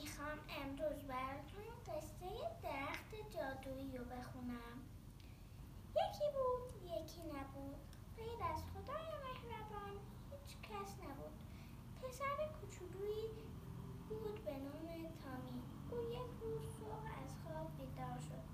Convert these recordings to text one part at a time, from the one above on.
می‌خوام امروز براتون قصه درخت جادویی رو بخونم. یکی بود یکی نبود. غیر از خدای مهربان هیچ کس نبود. پسر کوچولویی بود به نام تامی. او یک روز صبح از خواب بیدار شد.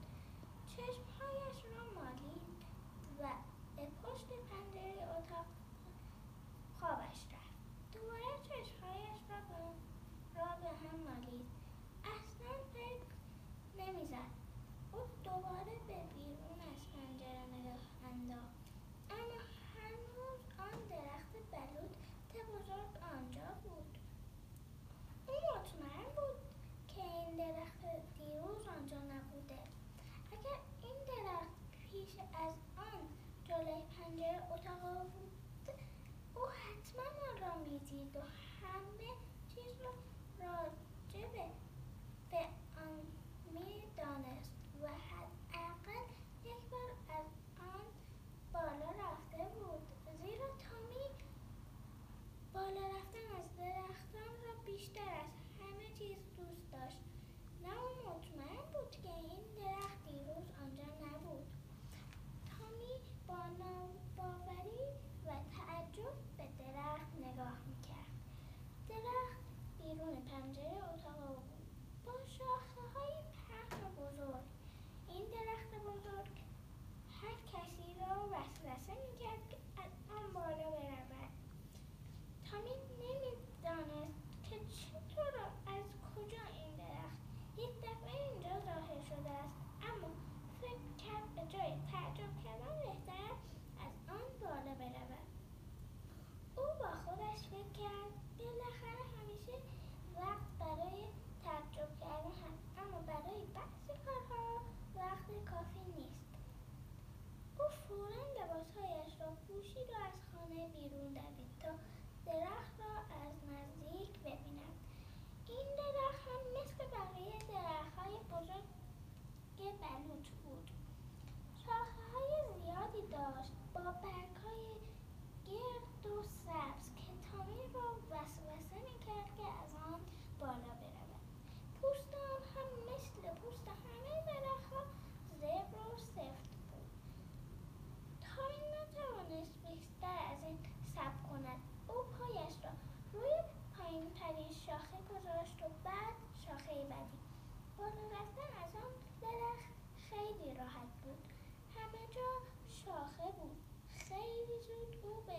به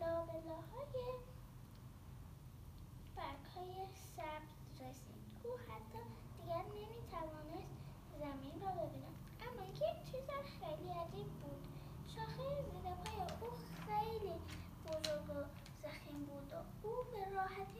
لابله های برگ های سبز رسید. او حتی دیگر نمی‌توانست زمین را ببیند. اما یک چیز خیلی عجیب بود. شاخه زیر پای او خیلی بزرگ و زخیم بود و او به راحتی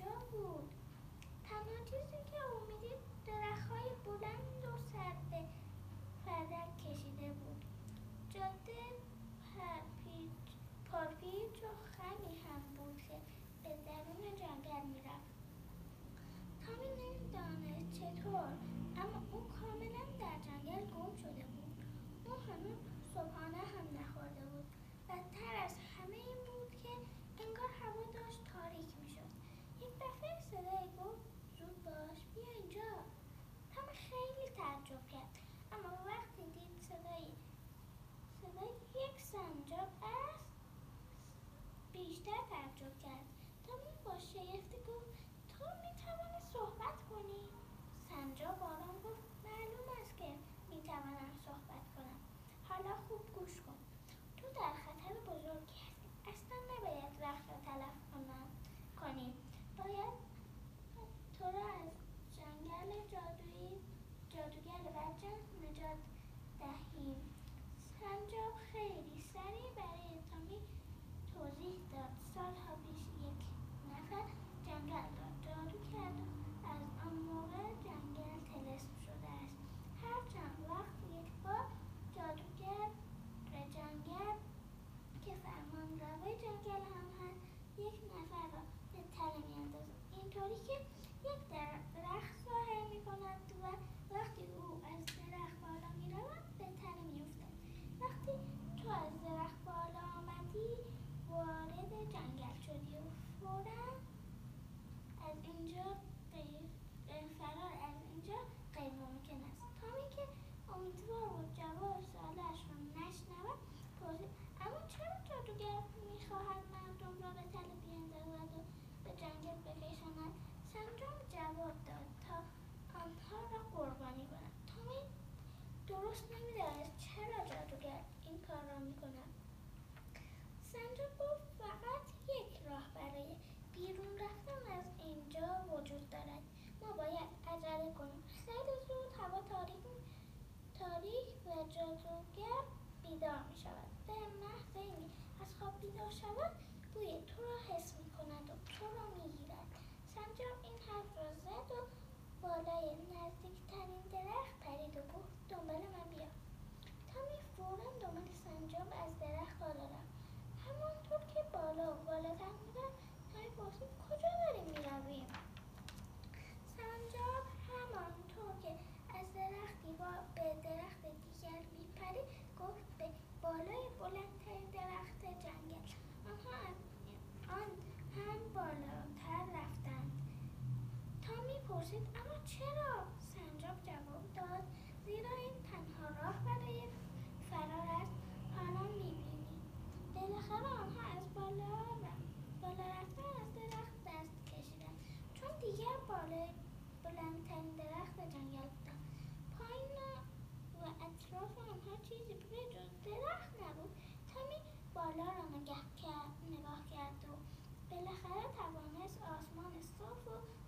Joe. را گفت معلوم است که می توانم صحبت کنم. حالا خوب گوش کن. تو در خطر بزرگی هستی. اصلا نباید وقت را تلف کنی. باید تو را از جنگل جادویی جادوگر برجن نجات دهیم سنجاب خیلی سریع برای تامی توضیح داد. سالها پیش جادوگر می‌خواهد مردم را به تله بیاندازد و به جنگل بکشاند. سنجام جواب داد تا آنها را قربانی کند. تامی درست نمی‌دانست چرا جادوگر این کار را می‌کند. سنجاب گفت فقط یک راه برای بیرون رفتن از اینجا وجود دارد. ما باید عجله کنیم. خیلی زود هوا تاریک تاریک و جادوگر بیدار می شود به محض از خواب بیدار شود بوی تو را حس می کند و تو را می گیرد سنجاب این حرف را زد و بالای نزدیکترین درخت پرید و گفت دنبال من بیا. تامی فورا دنبال سنجاب از درخت بالا رفت. همانطور که بالا و بالاتر می‌رفت تامی پرسید کجا داریم می‌رویم؟ سنجاب همانطور که از درختی به درخت دیگر میپرید گفت به بالای بلندترین درخت جنگل آنها آن هم بالاتر رفتند تا می‌پرسید اما چرا سنجاب جواب داد زیرا این تنها راه برای فرار است حالا می‌بینی بالاخره آنها از بالا بالا رفتن از درخت دست کشیدند چون دیگر بالای بلندترین درخت جنگل بودند پایین و اطراف آنها چیزی به جز درخت نبود تامی بالا را نگاه کرد, نگاه کرد و بالاخره توانست آسمان صاف و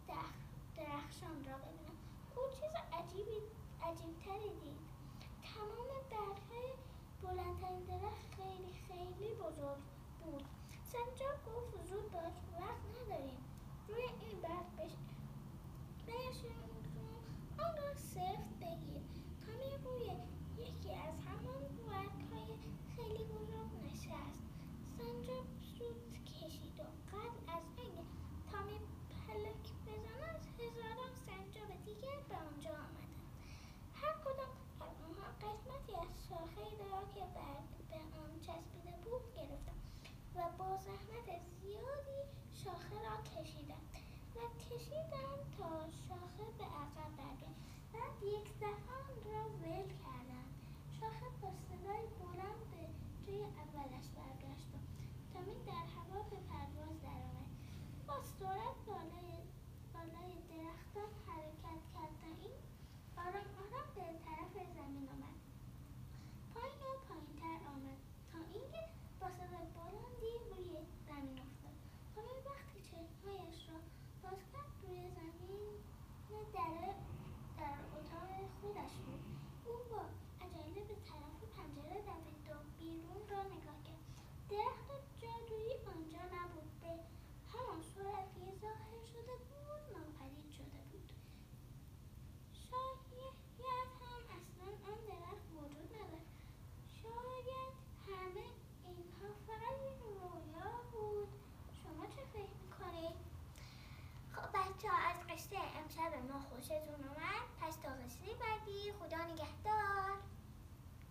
درخشان را ببیند او چیز عجیبی عجیبتری دید. تمام برگهای بلندترین درخت خیلی خیلی بزرگ بود. سنجاب گفت زود باش وقت نداریم. روی این برگ بنشین آن را سفت بگیر تامی روی یکی از همان برگهای خیلی بزرگ نشست سنجاب سود کشید و قبل از اینکه تامی پلک بزند هزاران سنجاب دیگر به آنجا آمدند هر کدام از آنها قسمتی از شاخه را که به آن چسبیده بود گرفتند و با زحمت زیادی شاخه را کشیدند و کشیدند تا شاخه به عقب برگشت بعد یک دفعه را ول کردند شاخه با صدای بلند به جای اولش برگشت تامی در هوا به پرواز درآمد. با سرعت بالای بالای درختان حرکت کرد تا این آرام آرام به